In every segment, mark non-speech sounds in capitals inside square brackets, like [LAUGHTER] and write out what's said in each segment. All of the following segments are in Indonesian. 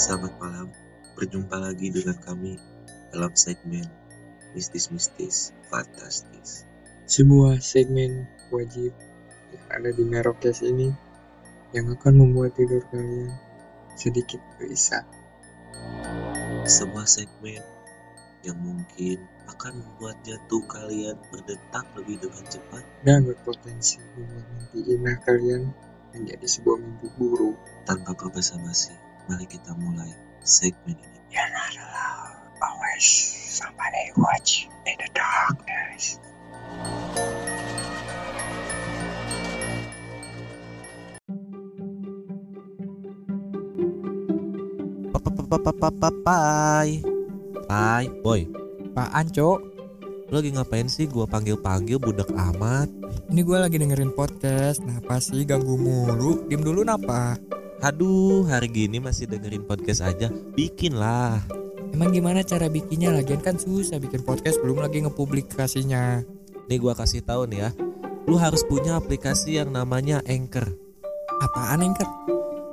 Selamat malam, berjumpa lagi dengan kami dalam segmen Mistis-Mistis Fantastis. Semua segmen wajib yang ada di Merokes ini yang akan membuat tidur kalian sedikit gelisah. Sebuah segmen yang mungkin akan membuat jantung kalian berdetak lebih dengan cepat dan berpotensi membuat mimpi indah kalian menjadi sebuah mimpi buruk. tanpa berbasa-basi. Mari kita mulai segmen ini. You're not alone. Always somebody watch in the darkness. Pai, Pai, boy, Apaan, Cok? lo lagi ngapain sih? Gua panggil-panggil budak amat. Ini gue lagi dengerin podcast. Napa sih ganggu mulu? Diem dulu napa? Aduh, hari gini masih dengerin podcast aja. Bikin lah. Emang gimana cara bikinnya? Lagian kan susah bikin podcast belum lagi ngepublikasinya. Nih gua kasih tahu nih ya. Lu harus punya aplikasi yang namanya Anchor. Apaan Anchor?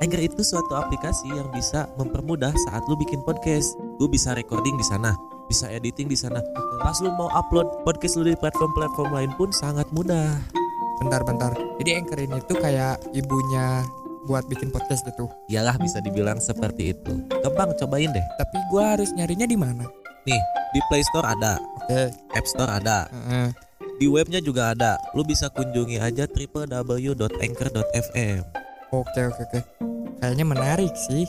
Anchor itu suatu aplikasi yang bisa mempermudah saat lu bikin podcast. Lu bisa recording di sana, bisa editing di sana. Pas lu mau upload podcast lu di platform-platform lain pun sangat mudah. Bentar-bentar. Jadi Anchor ini tuh kayak ibunya buat bikin podcast gitu. Iyalah bisa dibilang seperti itu. Gampang cobain deh. Tapi gue harus nyarinya di mana? Di Play Store ada, Oke. App Store ada, Heeh. di webnya juga ada. Lu bisa kunjungi aja www.anchor.fm. Oke oke oke. Kayaknya menarik sih.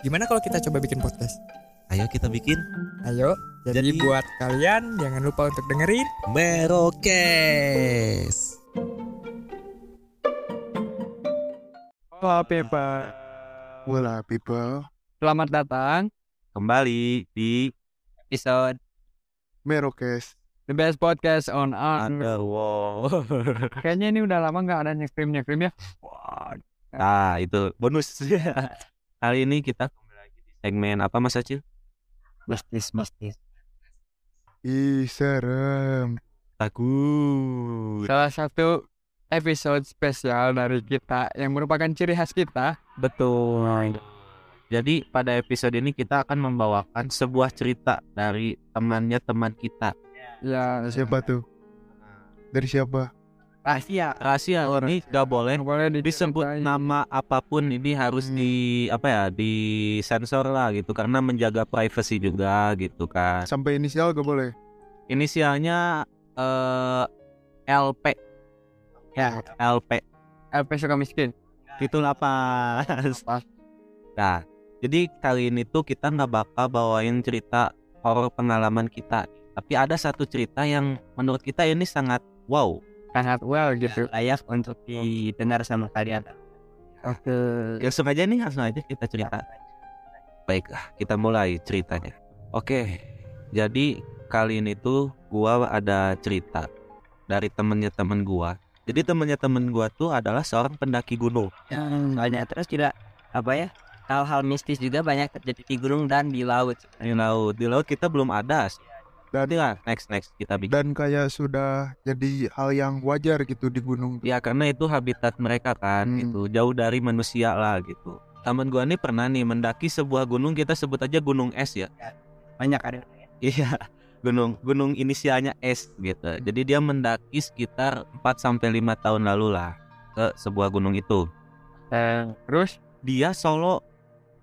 Gimana kalau kita coba bikin podcast? Ayo kita bikin Ayo. Jadi, Jadi- buat kalian jangan lupa untuk dengerin. Merokes. Halo Pepa, Hola people, selamat datang Kembali di episode Merokes. The Best Podcast on Earth. Underworld. [LAUGHS] Kayaknya ini udah lama nggak ada nyekrim nyekrim ya. Wah, Nah, itu bonus. [LAUGHS] Kali ini kita kembali lagi di segmen apa Mas Acil? mistis mistis. Ih serem. Takut. Salah satu episode spesial dari kita yang merupakan ciri khas kita. Betul. Jadi pada episode ini kita akan membawakan sebuah cerita dari temannya teman kita. Ya, Siapa tuh? Dari siapa? rahasia. Rahasia ini gak boleh Nggak boleh disebut nama apa pun ini harus di apa ya di sensor lah gitu karena menjaga privacy juga gitu kan. Sampai inisial gak boleh. Inisialnya eh LP Ya, LP LP suka miskin. itu lapas. Nah, jadi kali ini tuh kita nggak bakal bawain cerita horor pengalaman kita, tapi ada satu cerita yang menurut kita ini sangat wow. Sangat well gitu. layak untuk didengar sama kalian. Oke. Langsung aja nih, langsung aja kita cerita. Baiklah, kita mulai ceritanya. Oke, jadi kali ini tuh gua ada cerita dari temennya temen gua. Jadi temennya temen gua tuh adalah seorang pendaki gunung. Yang banyak terus tidak apa ya? Hal-hal mistis juga banyak terjadi di gunung dan di laut. Di laut, di laut kita belum ada. Dan Nanti lah, next next kita bikin. dan kayak sudah jadi hal yang wajar gitu di gunung. Ya karena itu habitat mereka kan Hmm. gitu jauh dari manusia lah gitu. Temen gua nih pernah nih mendaki sebuah gunung kita sebut aja gunung es ya. Banyak ada. Iya gunung gunung inisialnya es gitu. Jadi dia mendaki sekitar 4 sampai lima tahun lalu lah ke sebuah gunung itu. Eh, terus Dia solo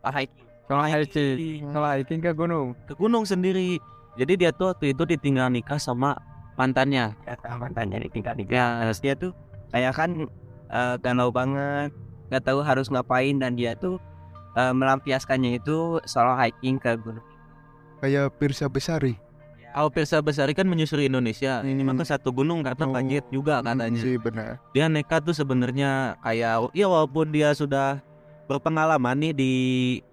hiking. soal hiking, soal hiking ke gunung. ke gunung sendiri. Jadi dia tuh waktu itu ditinggal nikah sama mantannya. Kata mantannya di tingkat tiga. Ya Dia tuh kayak kan eh, galau banget, nggak tahu harus ngapain dan dia tuh eh, melampiaskannya itu soal hiking ke gunung. Kayak Pirsa Besari. Al Pirsa Besari kan menyusuri Indonesia. Ini Hmm. maka satu gunung karena Oh. banjir juga katanya. Sih benar. dia nekat tuh sebenarnya kayak ya walaupun dia sudah berpengalaman nih di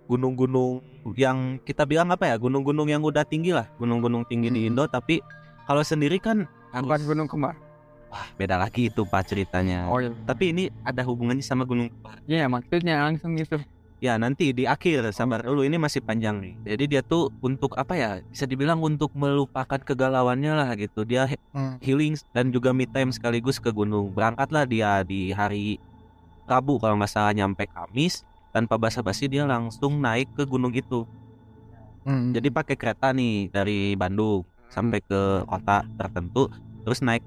gunung-gunung yang kita bilang apa ya gunung-gunung yang udah tinggi lah gunung-gunung tinggi di Hmm. Indo tapi kalau sendiri kan Bukan harus gunung kembar. wah beda lagi itu pak ceritanya Oh iya. tapi ini ada hubungannya sama gunung Kembar. Iya, maksudnya langsung gitu. Ya nanti di akhir sabar dulu ini masih panjang nih. Jadi dia tuh untuk apa ya bisa dibilang untuk melupakan kegalauannya lah gitu. Dia Hmm. healing dan juga me time sekaligus ke gunung. Berangkatlah dia di hari Rabu kalau nggak salah nyampe Kamis. Tanpa basa-basi dia langsung naik ke gunung itu. Hmm. jadi pakai kereta nih dari Bandung sampai ke kota tertentu terus naik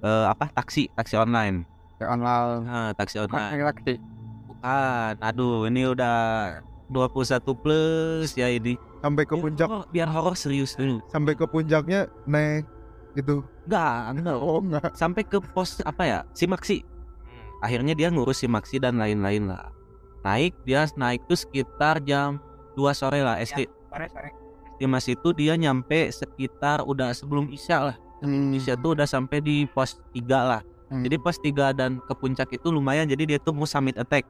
eh, apa taksi taksi online. Online. nah, taksi online. Laki-laki. Bukan aduh ini udah 21 plus ya ini. Sampai ke puncak. Oh, biar horor serius dulu sampai ke puncaknya naik gitu. enggak enggak [LAUGHS] Oh enggak. sampai ke pos apa ya Simaksi akhirnya dia ngurus Simaksi dan lain-lain lah. Naik dia naik tuh sekitar jam 2 sore lah esti estimasi itu dia nyampe sekitar udah sebelum isya lah. Hmm. Isya tuh udah sampai di pos 3 lah. Hmm. jadi pos 3 dan ke puncak itu lumayan jadi dia tuh mau summit attack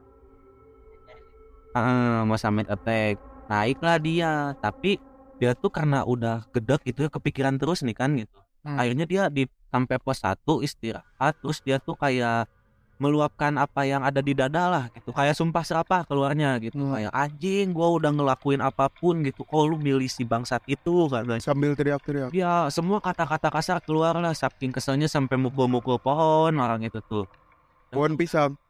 Ah, mau summit attack. Naiklah dia tapi dia tuh karena udah gedek itu ya kepikiran terus nih kan gitu. Hmm. akhirnya dia di sampai pos 1 istirahat terus dia tuh kayak meluapkan apa yang ada di dada lah gitu. Kayak sumpah serapah keluarnya gitu. Hmm. kayak anjing gua udah ngelakuin apa pun gitu. Kok lu milih si bangsat itu? katanya. Sambil teriak-teriak. Ya semua kata-kata kasar keluar lah Saking keselnya sampai mukul-mukul pohon orang itu tuh. Pohon pisang.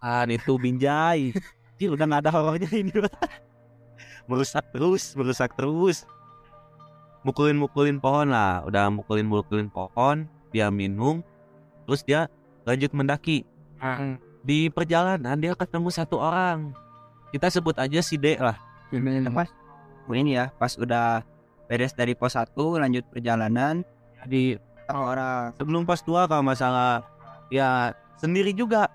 Kan itu binjai [LAUGHS] Ji udah gak ada horornya ini [LAUGHS] Merusak terus Merusak terus. Mukulin-mukulin pohon lah Udah mukulin-mukulin pohon Dia minum Terus dia lanjut mendaki. Hmm. Di perjalanan dia ketemu satu orang. Kita sebut aja si D lah. Ini. Pas ini ya pas udah beres dari pos 1 lanjut perjalanan Di orang. Sebelum pos 2 kalau masalah Ya sendiri juga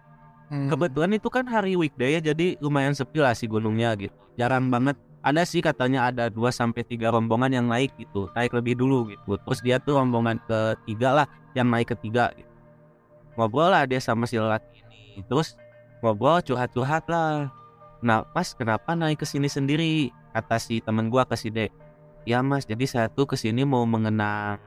Hmm. Kebetulan itu kan hari weekday ya jadi lumayan sepi lah si gunungnya gitu. Jarang banget. Ada sih katanya ada 2 sampai 3 rombongan yang naik gitu. Naik lebih dulu gitu. Terus dia tuh rombongan ketiga lah yang naik ketiga gitu. Ngobrol lah dia sama si lelaki ini. Terus ngobrol curhat-curhat lah. Nah, Mas kenapa naik ke sini sendiri? Kata si temen gua ke si D. Ya Mas, jadi saya tuh ke sini mau mengenang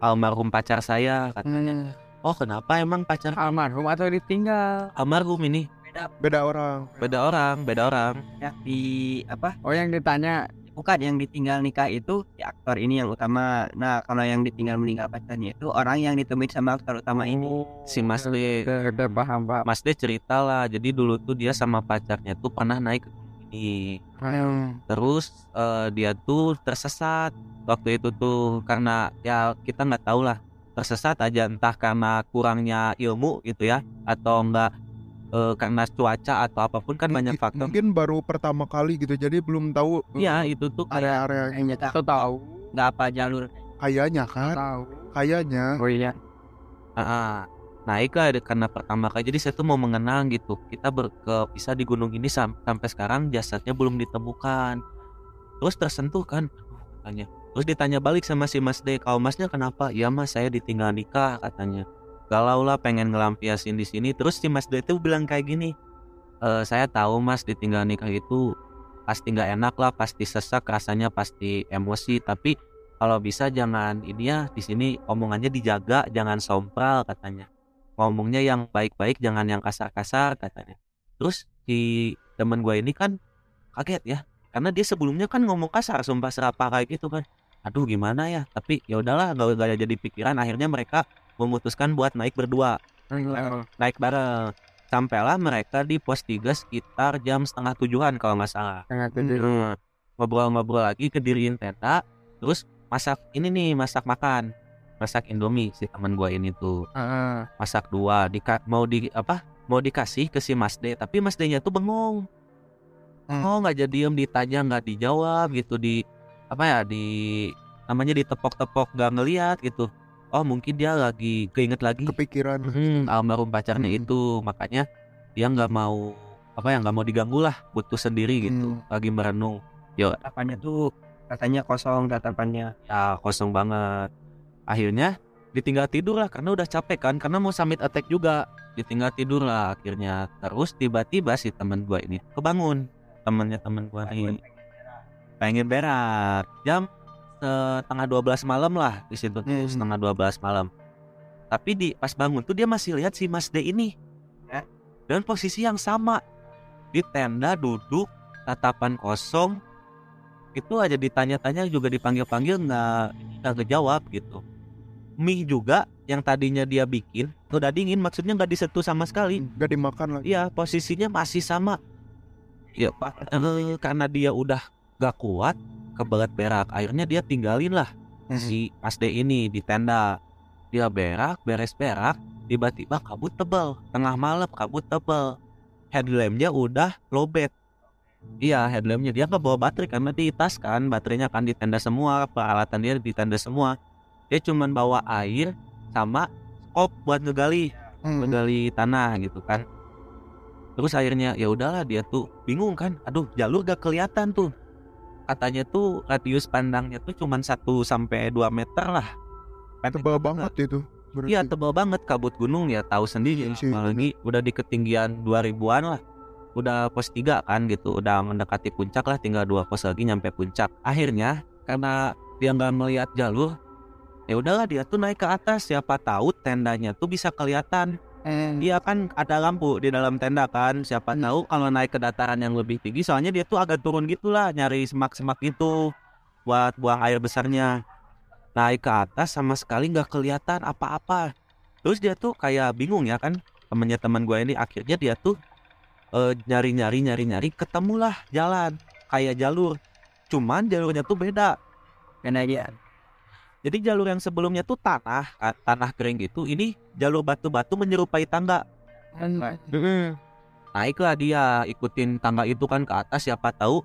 almarhum pacar saya katanya. Hmm. Oh kenapa emang pacar Almarhum atau ditinggal? almarhum ini? Beda. Orang. beda orang beda orang. Ya di apa? Oh yang ditanya. Bukan yang ditinggal nikah itu si aktor ini yang utama. Nah kalau yang ditinggal meninggal pacarnya itu orang yang ditemuin sama aktor utama ini. Si Mas D Udah, paham pak Mas D cerita lah. Jadi dulu tuh dia sama pacarnya tuh pernah naik ini Hmm. terus eh, dia tuh tersesat waktu itu tuh. Karena ya kita nggak tahu lah tersesat aja entah karena kurangnya ilmu gitu ya atau enggak eh, karena cuaca atau apa pun kan banyak faktor. Mungkin baru pertama kali gitu jadi belum tahu Iya itu tuh area-area tak Tahu tahu nggak apa jalur. Kayaknya kan. tahu. Kayaknya. Oh iya. Ah, naik lah karena pertama kali. Jadi saya tuh mau mengenang gitu. Kita berkepisah di gunung ini sam- sampai sekarang jasadnya belum ditemukan. Terus tersentuh kan. Katanya terus ditanya balik sama si Mas D kalau Masnya kenapa? Ya Mas saya ditinggal nikah katanya. Galau lah pengen ngelampiasin di sini. Terus si Mas D tuh bilang kayak gini "Eh, saya tahu Mas ditinggal nikah itu pasti nggak enak lah pasti sesak rasanya pasti emosi. Tapi kalau bisa jangan ini ya di sini omongannya dijaga jangan sompral katanya. Ngomongnya yang baik-baik jangan yang kasar-kasar katanya. Terus si temen gue ini kan kaget ya karena dia sebelumnya kan ngomong kasar sumpah serapah kayak gitu kan aduh gimana ya? Tapi ya udahlah gak, gak jadi pikiran. Akhirnya mereka memutuskan buat naik berdua. Hmm. naik bareng. Sampailah mereka di pos 3 sekitar jam setengah tujuan kalau nggak salah. Tujuh. Hmm. ngobrol-ngobrol lagi kediriin tenda terus masak ini nih masak makan. Masak indomie si teman gua ini tuh. Ah, masak dua dika mau di apa mau dikasih ke si Mas D tapi Mas D nya tuh bengong. Hmm. oh nggak jadi diem ditanya nggak dijawab gitu di apa ya di namanya ditepok-tepok nggak ngeliat gitu. Oh mungkin dia lagi keinget lagi. Kepikiran. Hmm, almarhum pacarnya Hmm. itu. Makanya dia nggak mau apa ya nggak mau diganggu lah butuh sendiri gitu. Hmm. lagi merenung. Tatapannya tuh katanya kosong tatapannya ya kosong banget. Akhirnya ditinggal tidur lah karena udah capek kan karena mau summit attack juga. Ditinggal tidur lah akhirnya. Terus tiba-tiba si teman gua ini kebangun. Temennya temen gua nih pengen berak jam setengah 12 malam lah di situ Hmm. setengah 12 malam tapi di pas bangun tuh dia masih lihat si Mas D ini Ya. dan posisi yang sama di tenda duduk tatapan kosong itu aja ditanya-tanya juga dipanggil-panggil nggak nggak kejawab gitu mie juga yang tadinya dia bikin udah dingin maksudnya nggak disentuh sama sekali Gak dimakan lagi. iya posisinya masih sama ya pak eh, karena dia udah gak kuat kebelet berak. Akhirnya dia tinggalin lah si Mas D ini di tenda. Dia berak beres berak tiba-tiba kabut tebal. Tengah malam kabut tebal. Headlampnya udah lowbat. Iya headlampnya. Dia nggak bawa baterai karena di tas kan. Baterainya kan di tenda semua peralatan dia di tenda semua. Dia cuman bawa air sama skop buat ngegali Hmm. menggali tanah gitu kan. Terus akhirnya ya udahlah dia tuh bingung kan. Aduh jalur gak kelihatan tuh katanya tuh radius pandangnya tuh cuman 1 sampai 2 meter lah Pendek Tebal banget itu. berarti. iya tebal banget kabut gunung ya tahu sendiri Iya sih. apalagi udah di ketinggian 2000-an lah udah pos 3 kan gitu udah mendekati puncak lah tinggal dua pos lagi nyampe puncak akhirnya karena dia nggak melihat jalur ya udahlah dia tuh naik ke atas siapa tahu tendanya tuh bisa kelihatan Iya kan ada lampu di dalam tenda kan siapa tahu kalau naik ke dataran yang lebih tinggi soalnya dia tuh agak turun gitulah nyari semak-semak itu buat buang air besarnya. Naik ke atas sama sekali nggak kelihatan apa-apa. Terus dia tuh kayak bingung ya kan temennya teman gue ini akhirnya dia tuh eh, nyari-nyari nyari-nyari ketemulah jalan kayak jalur. Cuman jalurnya tuh beda. Karena dia jadi jalur yang sebelumnya tuh tanah ka- tanah kering gitu ini jalur batu-batu menyerupai tangga. Naiklah dia ikutin tangga itu kan ke atas siapa tahu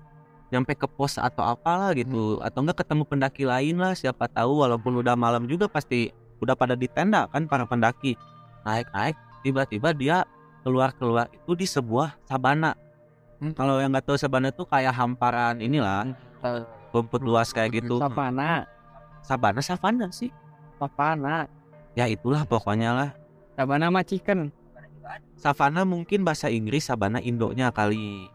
nyampe ke pos atau apalah gitu. Atau enggak ketemu pendaki lain lah siapa tahu. Walaupun udah malam juga pasti udah pada di tenda kan para pendaki. Naik naik tiba-tiba dia keluar keluar itu di sebuah sabana. Hmm. kalau yang nggak tahu sabana tuh kayak hamparan inilah rumput luas kayak gitu. Savana sabana savana sih. Savana. Ya itulah pokoknya lah. Savana mah chicken. Savana mungkin bahasa Inggris sabana Indonya kali.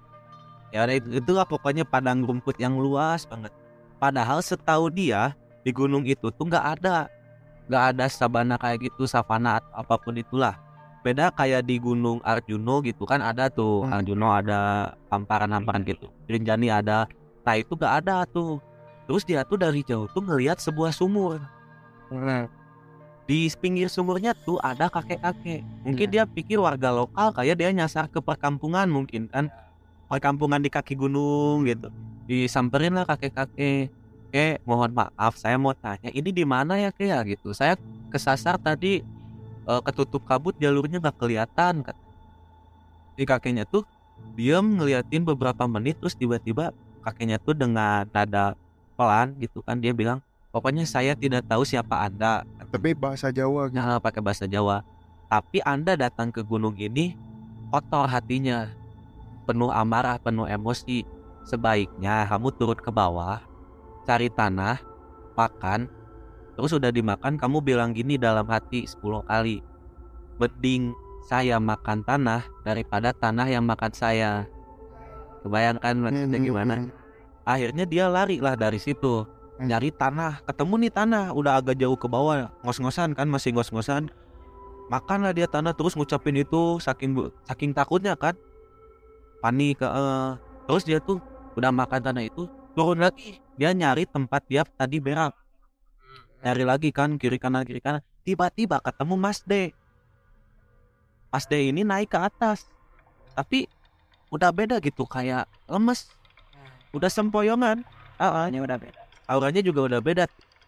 Ya itu itulah pokoknya padang rumput yang luas banget. Padahal setahu dia di gunung itu tuh nggak ada. Nggak ada sabana kayak gitu savana atau apa pun itulah. Beda kayak di gunung Arjuno gitu kan ada tuh. Hmm. Arjuno ada hamparan-hamparan gitu. Rinjani ada. Nah itu nggak ada tuh terus dia tuh dari jauh tuh ngelihat sebuah sumur di pinggir sumurnya tuh ada kakek-kakek. Mungkin dia pikir warga lokal kayak dia nyasar ke perkampungan mungkin kan. Perkampungan di kaki gunung gitu. Disamperin lah kakek-kakek. Kek, mohon maaf saya mau tanya ini di mana ya kek ya gitu. Saya kesasar tadi eh, ketutup kabut jalurnya nggak kelihatan kata. Di kakeknya tuh diam ngeliatin beberapa menit terus tiba-tiba kakeknya tuh dengan nada pelan gitu kan dia bilang pokoknya saya tidak tahu siapa anda Tapi bahasa Jawa gitu. Nah, pakai bahasa Jawa. Tapi Anda datang ke gunung ini kotor hatinya, penuh amarah, penuh emosi. Sebaiknya kamu turun ke bawah, cari tanah, makan, terus udah dimakan kamu bilang gini dalam hati 10 kali. Mending saya makan tanah daripada tanah yang makan saya. Kebayangkan maksudnya Hmm, gimana? Hmm, Akhirnya dia lari lah dari situ. Nyari tanah. Ketemu nih tanah. Udah agak jauh ke bawah. Ngos-ngosan kan masih ngos-ngosan. Makanlah dia tanah terus ngucapin itu saking saking takutnya kan. Panik eh. terus dia tuh udah makan tanah itu turun lagi. Dia nyari tempat dia tadi berak. Nyari lagi kan kiri kanan kiri kanan. Tiba-tiba ketemu Mas D. Mas D ini naik ke atas. Tapi udah beda gitu kayak lemes udah sempoyongan. Ini udah beda. Auranya juga udah beda.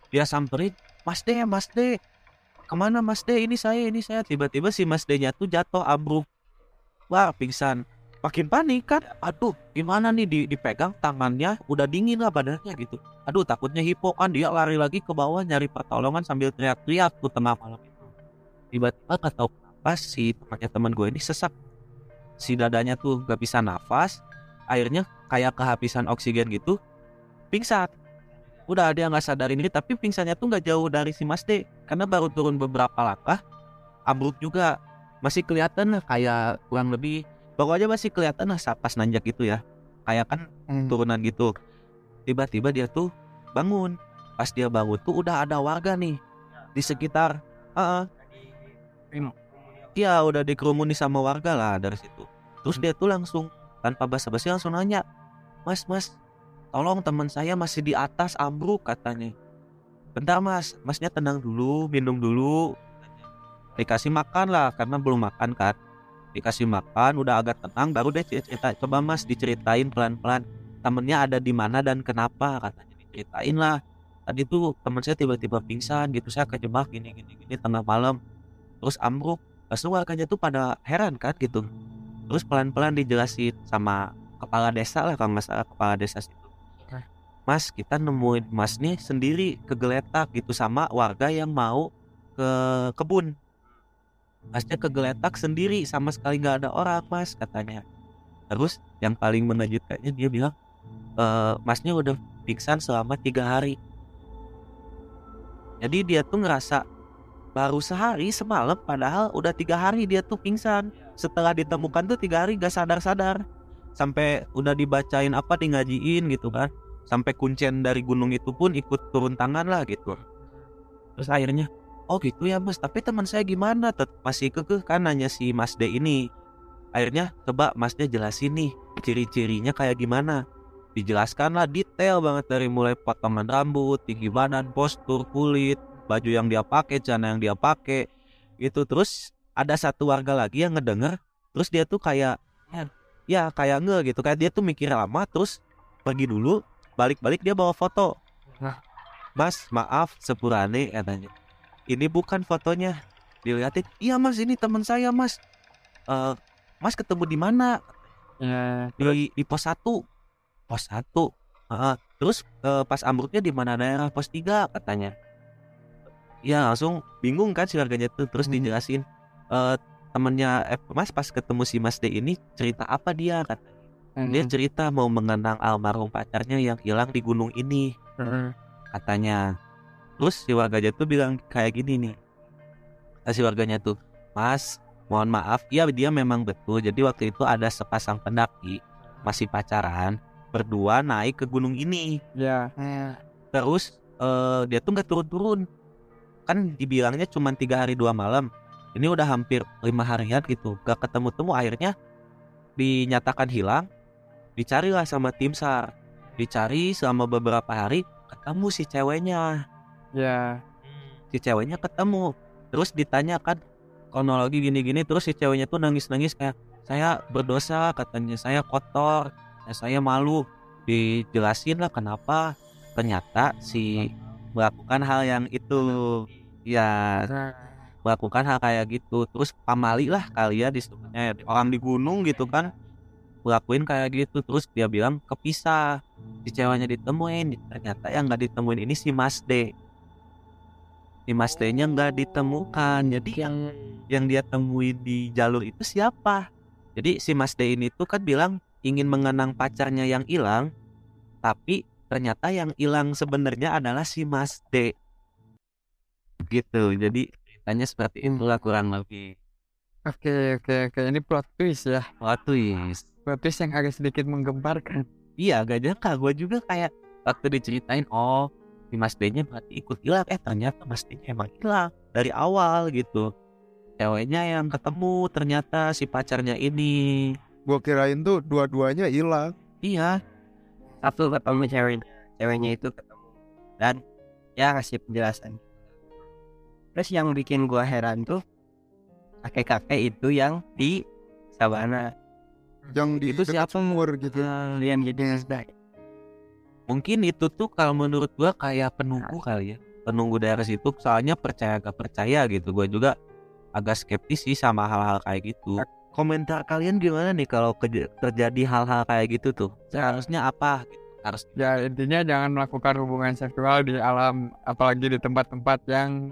Dia samperin Mas D Mas D ke mana Mas D? Ini saya ini saya. Tiba-tiba si Mas D nya tuh jatuh ambruk. Wah pingsan. Makin panik kan? Aduh gimana nih di, dipegang tangannya? Udah dingin lah badannya gitu. Aduh takutnya hipo kan dia lari lagi ke bawah nyari pertolongan sambil teriak-teriak tuh tengah malam itu. Tiba-tiba gak tahu kenapa si temannya teman gue ini sesak. Si dadanya tuh gak bisa nafas akhirnya kayak kehabisan oksigen gitu pingsan. Udah dia nggak sadarin diri tapi pingsannya tuh nggak jauh dari si Mas D karena baru turun beberapa langkah ambruk juga. Masih kelihatan lah kayak kurang lebih pokoknya masih kelihatan lah pas nanjak gitu ya. Kayak kan hmm. turunan gitu. Tiba-tiba dia tuh bangun. Pas dia bangun tuh udah ada warga nih di sekitar Heeh. Iya udah dikerumuni sama warga lah dari situ. Terus dia tuh langsung tanpa basa-basi langsung nanya mas mas tolong teman saya masih di atas ambruk katanya. Bentar mas masnya tenang dulu minum dulu. Dikasih makan lah karena belum makan kan dikasih makan udah agak tenang baru deh cerita coba mas diceritain pelan-pelan temennya ada di mana dan kenapa katanya. Diceritain lah. Tadi tuh teman saya tiba-tiba pingsan gitu saya kejebak gini gini tengah malam terus ambruk. Terus warganya tuh pada heran kan gitu terus pelan-pelan dijelasin sama kepala desa lah kalau nggak salah kepala desa situ. Mas kita nemuin mas nih sendiri kegeletak gitu sama warga yang mau ke kebun. Masnya kegeletak sendiri sama sekali nggak ada orang mas katanya. Terus yang paling menakjubkannya dia bilang e, masnya udah pingsan selama tiga hari. Jadi dia tuh ngerasa baru sehari semalam padahal udah tiga hari dia tuh pingsan setelah ditemukan tuh tiga hari gak sadar-sadar. Sampai udah dibacain apa di ngajiin gitu kan. Sampai kuncen dari gunung itu pun ikut turun tangan lah gitu. Terus akhirnya oh gitu ya mas tapi teman saya gimana? Tet masih kekeh kan nanya si mas D ini. Akhirnya coba mas D jelasin nih ciri-cirinya kayak gimana? Dijelaskan lah detail banget. Dari mulai potongan rambut tinggi badan postur kulit baju yang dia pakai celana yang dia pakai. Gitu. Terus ada satu warga lagi yang ngedenger terus dia tuh kayak ya, ya kayak nge gitu kayak dia tuh mikir lama terus pergi dulu balik-balik dia bawa foto. Hah? mas maaf sepurane katanya. Ini bukan fotonya. Dilihatin iya mas ini teman saya mas. Eh, mas ketemu di mana? Ya, di di pos 1 pos 1 Heeh. terus eh, pas ambruknya di mana daerah pos 3 katanya. Ya langsung bingung kan si warganya tuh terus Hmm. dijelasin eh temennya eh, mas pas ketemu si mas D ini cerita apa dia katanya? Dia mm, cerita mau mengenang almarhum pacarnya yang hilang di gunung ini. Mm, katanya. Terus si warganya tuh bilang kayak gini nih. Kata si warganya tuh mas mohon maaf. Ya dia memang betul. Jadi waktu itu ada sepasang pendaki masih pacaran berdua naik ke gunung ini. Ya, terus eh, dia tuh nggak turun-turun. Kan dibilangnya cuma tiga hari dua malam ini udah hampir lima harian gitu gak ketemu temu akhirnya dinyatakan hilang. Dicarilah sama tim sar dicari selama beberapa hari ketemu si ceweknya. Ya, si ceweknya ketemu terus ditanyakan kronologi gini-gini terus si ceweknya tuh nangis-nangis kayak saya berdosa katanya saya kotor ya, saya malu. Dijelasin lah kenapa ternyata si melakukan hal yang itu. Ya. Nah, melakukan hal kayak gitu. Terus pamali lah kali ya disebutnya orang di gunung gitu kan ngelakuin kayak gitu. Terus dia bilang kepisah. Si ceweknya ditemuin ternyata yang nggak ditemuin ini si Mas D. Si Mas D nya nggak ditemukan. Jadi yang yang dia temui di jalur itu siapa? Jadi si Mas D ini tuh kan bilang ingin mengenang pacarnya yang hilang tapi ternyata yang hilang sebenarnya adalah si Mas D. Gitu. Jadi ceritanya seperti itu lah kurang lebih. Oke, oke, oke. Ini plot twist ya. plot twist. Plot twist yang agak sedikit menggemparkan. iya gak nyangka gue juga kayak waktu diceritain oh si Mas D nya berarti ikut hilang eh ternyata Mas D nya emang hilang dari awal gitu. Ceweknya yang ketemu ternyata si pacarnya ini. Gua kirain tuh dua-duanya hilang. iya. Satu ketemu ceweknya ceweknya itu ketemu. Dan ya kasih penjelasan terus yang bikin gua heran tuh kakek kakek itu yang di sabana. Yang di Itu siapa? sumur gitu. kalian gitu mungkin itu tuh kalau menurut gua kayak penunggu kali ya. Penunggu daerah situ soalnya percaya gak percaya gitu. Gua juga agak skeptis sih sama hal-hal kayak gitu. Komentar kalian gimana nih kalau terjadi hal-hal kayak gitu tuh? Seharusnya apa? Gitu. harus Ya intinya jangan melakukan hubungan seksual di alam, apalagi di tempat-tempat yang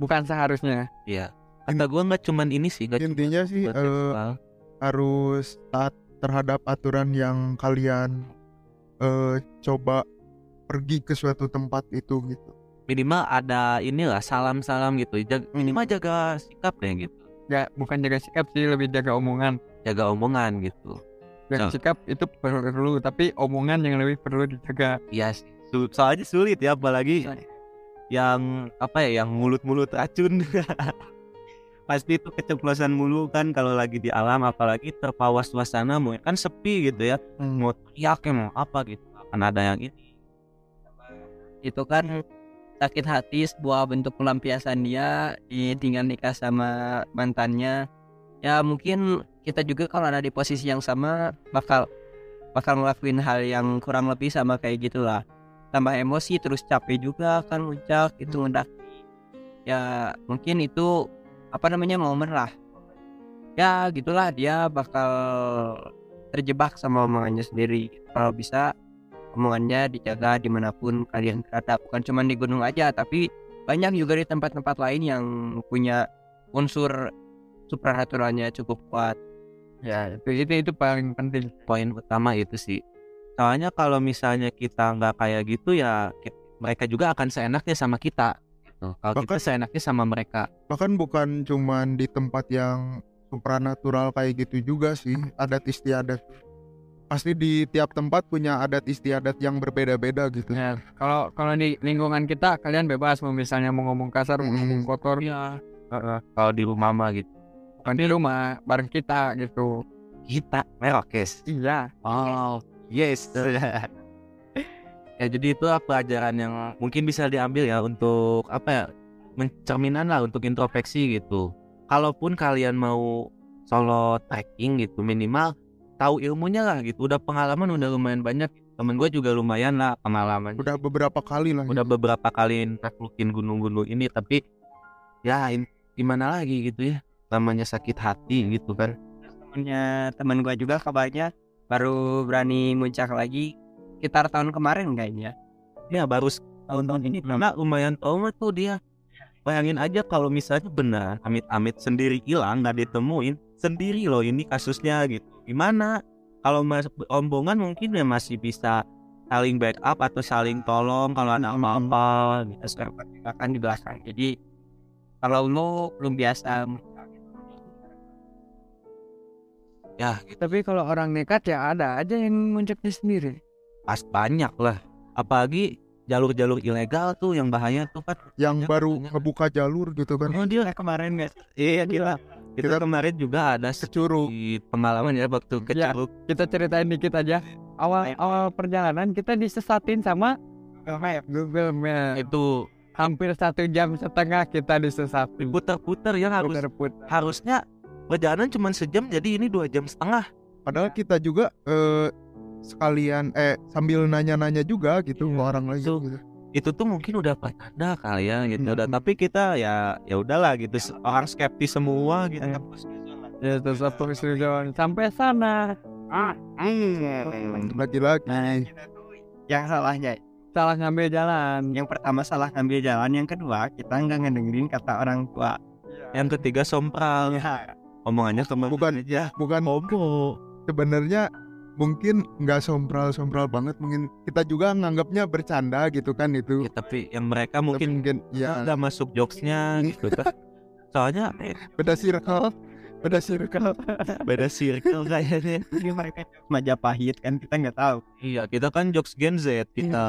bukan seharusnya. ya kata gua nggak cuman ini sih nggak Intinya sih seksual. harus taat terhadap aturan yang kalian eh, coba pergi ke suatu tempat itu gitu. minimal ada inilah salam-salam gitu Jag- minimal jaga sikap deh gitu Ya bukan jaga sikap sih, lebih jaga omongan. jaga omongan gitu Jaga So- sikap itu perlu, tapi omongan yang lebih perlu dijaga. Iya sih. Su- Soalnya sulit ya apalagi yang apa ya yang mulut-mulut racun. [LAUGHS] Pasti itu keceplosan mulu kan kalau lagi di alam apalagi terpawa suasana mau kan sepi gitu ya. Mau teriak ya, mau apa gitu. Akan ada yang ini. itu kan sakit hati sebuah bentuk pelampiasan dia ditinggal nikah sama mantannya ya mungkin kita juga kalau ada di posisi yang sama bakal bakal ngelakuin hal yang kurang lebih sama kayak gitulah tambah emosi terus capek juga kan muncak itu ngedaki ya mungkin itu apa namanya momen lah. Ya gitulah dia bakal terjebak sama omongannya sendiri. Kalau bisa omongannya dijaga di mana pun kalian berada. Bukan cuma di gunung aja tapi banyak juga di tempat-tempat lain yang punya unsur supranaturalnya cukup kuat. Ya itu itu itu paling penting poin utama itu sih soalnya kalau misalnya kita nggak kayak gitu ya mereka juga akan seenaknya sama kita. Gitu. kalau kita seenaknya sama mereka. Bahkan bukan cuman di tempat yang supranatural kayak gitu juga sih adat istiadat. Pasti di tiap tempat punya adat istiadat yang berbeda-beda gitu. Ya kalau kalau di lingkungan kita kalian bebas mau misalnya mau ngomong kasar mau ngomong kotor. Ya kalau di rumah mah gitu. Bukan di rumah bareng kita gitu. Kita merokes. Iya. Oh yes. Ya jadi itu pelajaran yang mungkin bisa diambil ya untuk apa ya mencerminan lah untuk introspeksi gitu. Kalaupun kalian mau solo trekking gitu minimal tahu ilmunya lah gitu. Udah pengalaman udah lumayan banyak. Temen gue juga lumayan lah pengalaman. Udah beberapa kali lah udah beberapa kali naklukin gunung-gunung ini tapi ya in- gimana lagi gitu ya namanya sakit hati gitu kan. Punya teman gua juga kabarnya baru berani muncak lagi sekitar tahun kemarin kayaknya ya baru tahun-tahun ini belum Nah, lumayan trauma tuh dia. Bayangin aja kalau misalnya benar amit-amit sendiri hilang nggak ditemuin sendiri loh ini kasusnya gitu. Gimana? Kalau mas rombongan mungkin ya masih bisa saling backup atau saling tolong kalau ada apa-apa gitu. kita sudah pertimbangkan di belakang jadi kalau lo belum biasa Ya, gitu. tapi kalau orang nekat ya ada aja yang muncaknya sendiri pas banyak lah. Apalagi jalur-jalur ilegal tuh yang bahaya tuh kan. yang Ya, baru banyak. ngebuka jalur gitu kan Oh dia kemarin guys iya gila. Kita Kita- kemarin juga ada kecuru di pengalaman ya waktu ke Ya. Kita ceritain dikit aja awal awal perjalanan kita disesatin sama Google Map itu hampir satu jam setengah kita disesatin putar-putar yang harus puter-puter harusnya perjalanan cuma sejam jadi ini dua jam setengah. Padahal kita juga eh, sekalian eh sambil nanya-nanya juga gitu Iya, ke orang lain itu. gitu. itu tuh mungkin udah ada kali ya gitu. Mm-mm. udah tapi kita ya ya udahlah gitu. Orang skeptis semua gitu Iya. ya terus terus sampai sana. Lagi-lagi yang salahnya salah ngambil jalan. yang pertama salah ngambil jalan yang kedua kita nggak ngedengerin kata orang tua. Yang ketiga sompral. Ya omongannya ke mana Bukan. aja bukan homo sebenarnya mungkin nggak sompral-sompral banget mungkin kita juga nganggapnya bercanda gitu kan itu. Ya, tapi yang mereka Tapi mungkin mungkin ya. nggak masuk jokesnya gitu kan. Soalnya eh, beda circle beda circle. beda circle kayaknya. Ini mereka Majapahit kan kita nggak tahu. Iya kita kan jokes Gen Z kita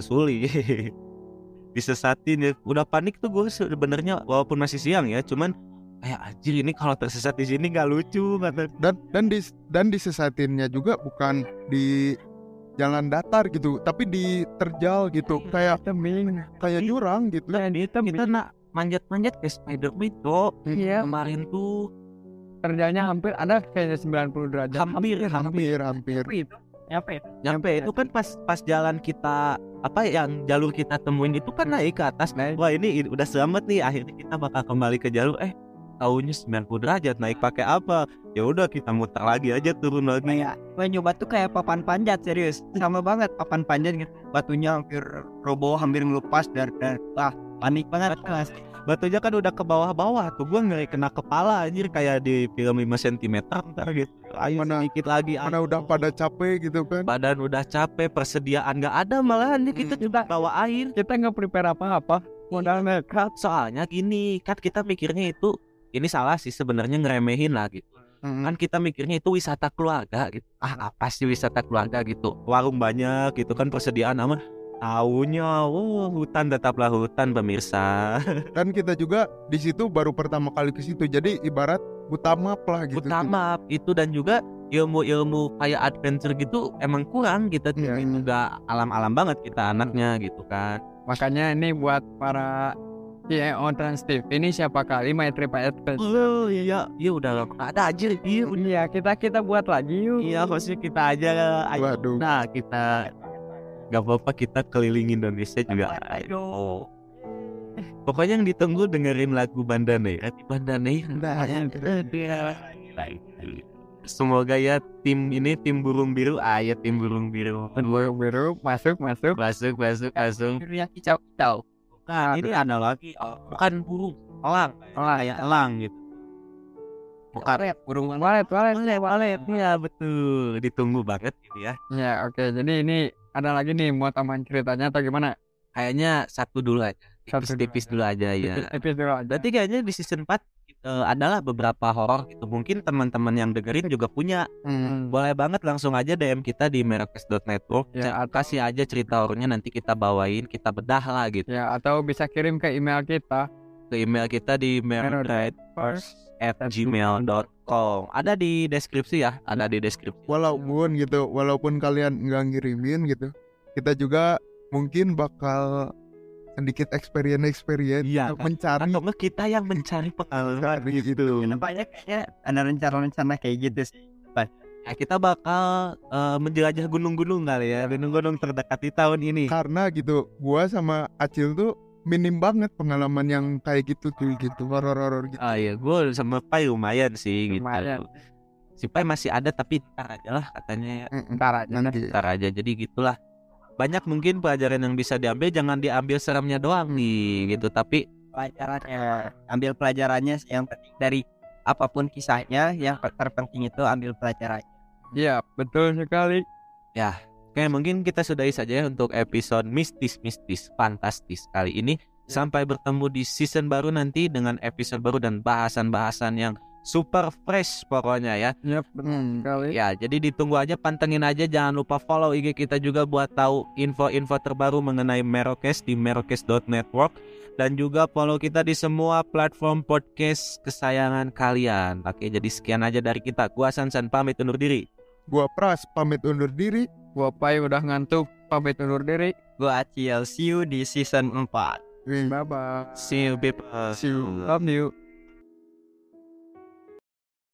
sulit [LAUGHS] disesatin ya. Udah panik tuh gue sebenarnya walaupun masih siang ya cuman kayak anjir ini kalau tersesat di sini nggak lucu kata dan dan di dan disesatinnya juga bukan di jalan datar gitu tapi di terjal gitu kayak tebing kayak jurang gitu. Di tebing kita nak manjat-manjat ke Spiderman tuh iya. Kemarin tuh kerjanya hampir ada kayaknya 90 derajat. Hampir hampir hampir. Hampir itu apa itu nyampe itu kan pas pas jalan kita apa yang jalur kita temuin itu kan naik ke atas. Naik. wah ini udah selamat nih akhirnya kita bakal kembali ke jalur. Eh tahunya 90 derajat naik pakai apa? Ya udah kita muter lagi aja turun lagi. Kayak gue nyoba tuh kayak papan panjat serius. Sama banget papan panjat gitu. Batunya hampir roboh hampir ngelupas dan dan wah panik banget mas. Batunya kan udah ke bawah-bawah tuh gua ngeri kena kepala anjir. Kayak di film 5 cm ntar gitu. Ayo Mana- sedikit lagi mana ayo. udah pada capek gitu kan? Badan udah capek persediaan nggak ada malahan nih. Kita juga bawa air. Kita nggak prepare apa-apa. Modal nekat. Soalnya gini kan kita mikirnya itu ini salah sih sebenarnya ngeremehin lah gitu. Kan kita mikirnya itu wisata keluarga gitu. Ah apa sih wisata keluarga gitu? Warung banyak gitu kan persediaan aman Taunya, oh hutan tetaplah hutan pemirsa. [LAUGHS] dan kita juga di situ baru pertama kali ke situ. Jadi ibarat butamap lah gitu. Utama itu dan juga ilmu-ilmu kayak adventure gitu emang kurang kita tuh Iya. juga alam-alam banget kita anaknya gitu kan. makanya ini buat para CEO Trans TV ini siapa kali Pak Edpes. Oh iya, iya udah nggak ada aja. Iya, udah. Iya, kita kita buat lagi yuk. Iya, maksudnya kita aja. ayo. Waduh. Nah, kita nggak apa-apa kita keliling Indonesia juga. Ayo. Pokoknya yang ditunggu dengerin lagu Bandane. Hati Bandane. Semoga ya tim ini tim burung biru, ah ya tim burung biru. Biru, biru, masuk, masuk. Masuk, masuk, masuk. Biru yang kicau kicau Nah, ini ada lagi, oh, bukan burung, elang, elang ya, elang gitu. Bukan burung Walet, walet. Walet, walet, ya betul. Ditunggu banget gitu ya. Ya, oke. Jadi ini ada lagi nih mau tambahan ceritanya atau gimana? Kayaknya satu dulu aja. Tipis-tipis dulu aja ya. Tipis dulu aja. Berarti kayaknya di season 4 eh, adalah beberapa horor gitu. Mungkin teman-teman yang dengerin juga punya. Hmm. Boleh banget langsung aja DM kita di merakes.network. Ya, Ya, kasih aja cerita horornya nanti kita bawain, kita bedah lah gitu. Ya, atau bisa kirim ke email kita. Ke email kita di First. at gmail.com Ada di deskripsi ya, ada di deskripsi. walaupun gitu walaupun kalian nggak ngirimin gitu kita juga mungkin bakal sedikit experience experience Iya, untuk mencari Atau kita yang mencari pengalaman Mencari gitu. Nampaknya kayaknya ada rencana-rencana kayak gitu sih Ya, kita bakal eh, menjelajah gunung-gunung kali ya, gunung-gunung terdekat di tahun ini. karena gitu gua sama Acil tuh minim banget pengalaman yang kayak gitu tuh gitu horor-horor gitu Ah iya, gue sama Pai lumayan sih gitu. Lumayan. Si Pai masih ada tapi ntar aja lah katanya ya. Ntar aja. nanti Ntar aja, jadi gitulah. Banyak mungkin pelajaran yang bisa diambil, jangan diambil seremnya doang nih gitu. Tapi pelajarannya ambil pelajarannya yang penting dari apa pun kisahnya yang terpenting itu ambil pelajarannya Iya, betul sekali. Oke, mungkin kita sudahi saja ya untuk episode mistis-mistis fantastis kali ini. Sampai bertemu di season baru nanti dengan episode baru dan bahasan-bahasan yang super fresh pokoknya ya. Yap, betul Hmm. sekali. Ya, jadi ditunggu aja, pantengin aja. Jangan lupa follow IG kita juga buat tahu info-info terbaru mengenai Merokes di merokes.network dan juga follow kita di semua platform podcast kesayangan kalian. Oke, jadi sekian aja dari kita. Gua Sansan pamit undur diri. gua Pras pamit undur diri Gua Pai udah ngantuk, pamit undur diri. gua Acil see you di season 4 Bye bye. See you people. See you. Love you.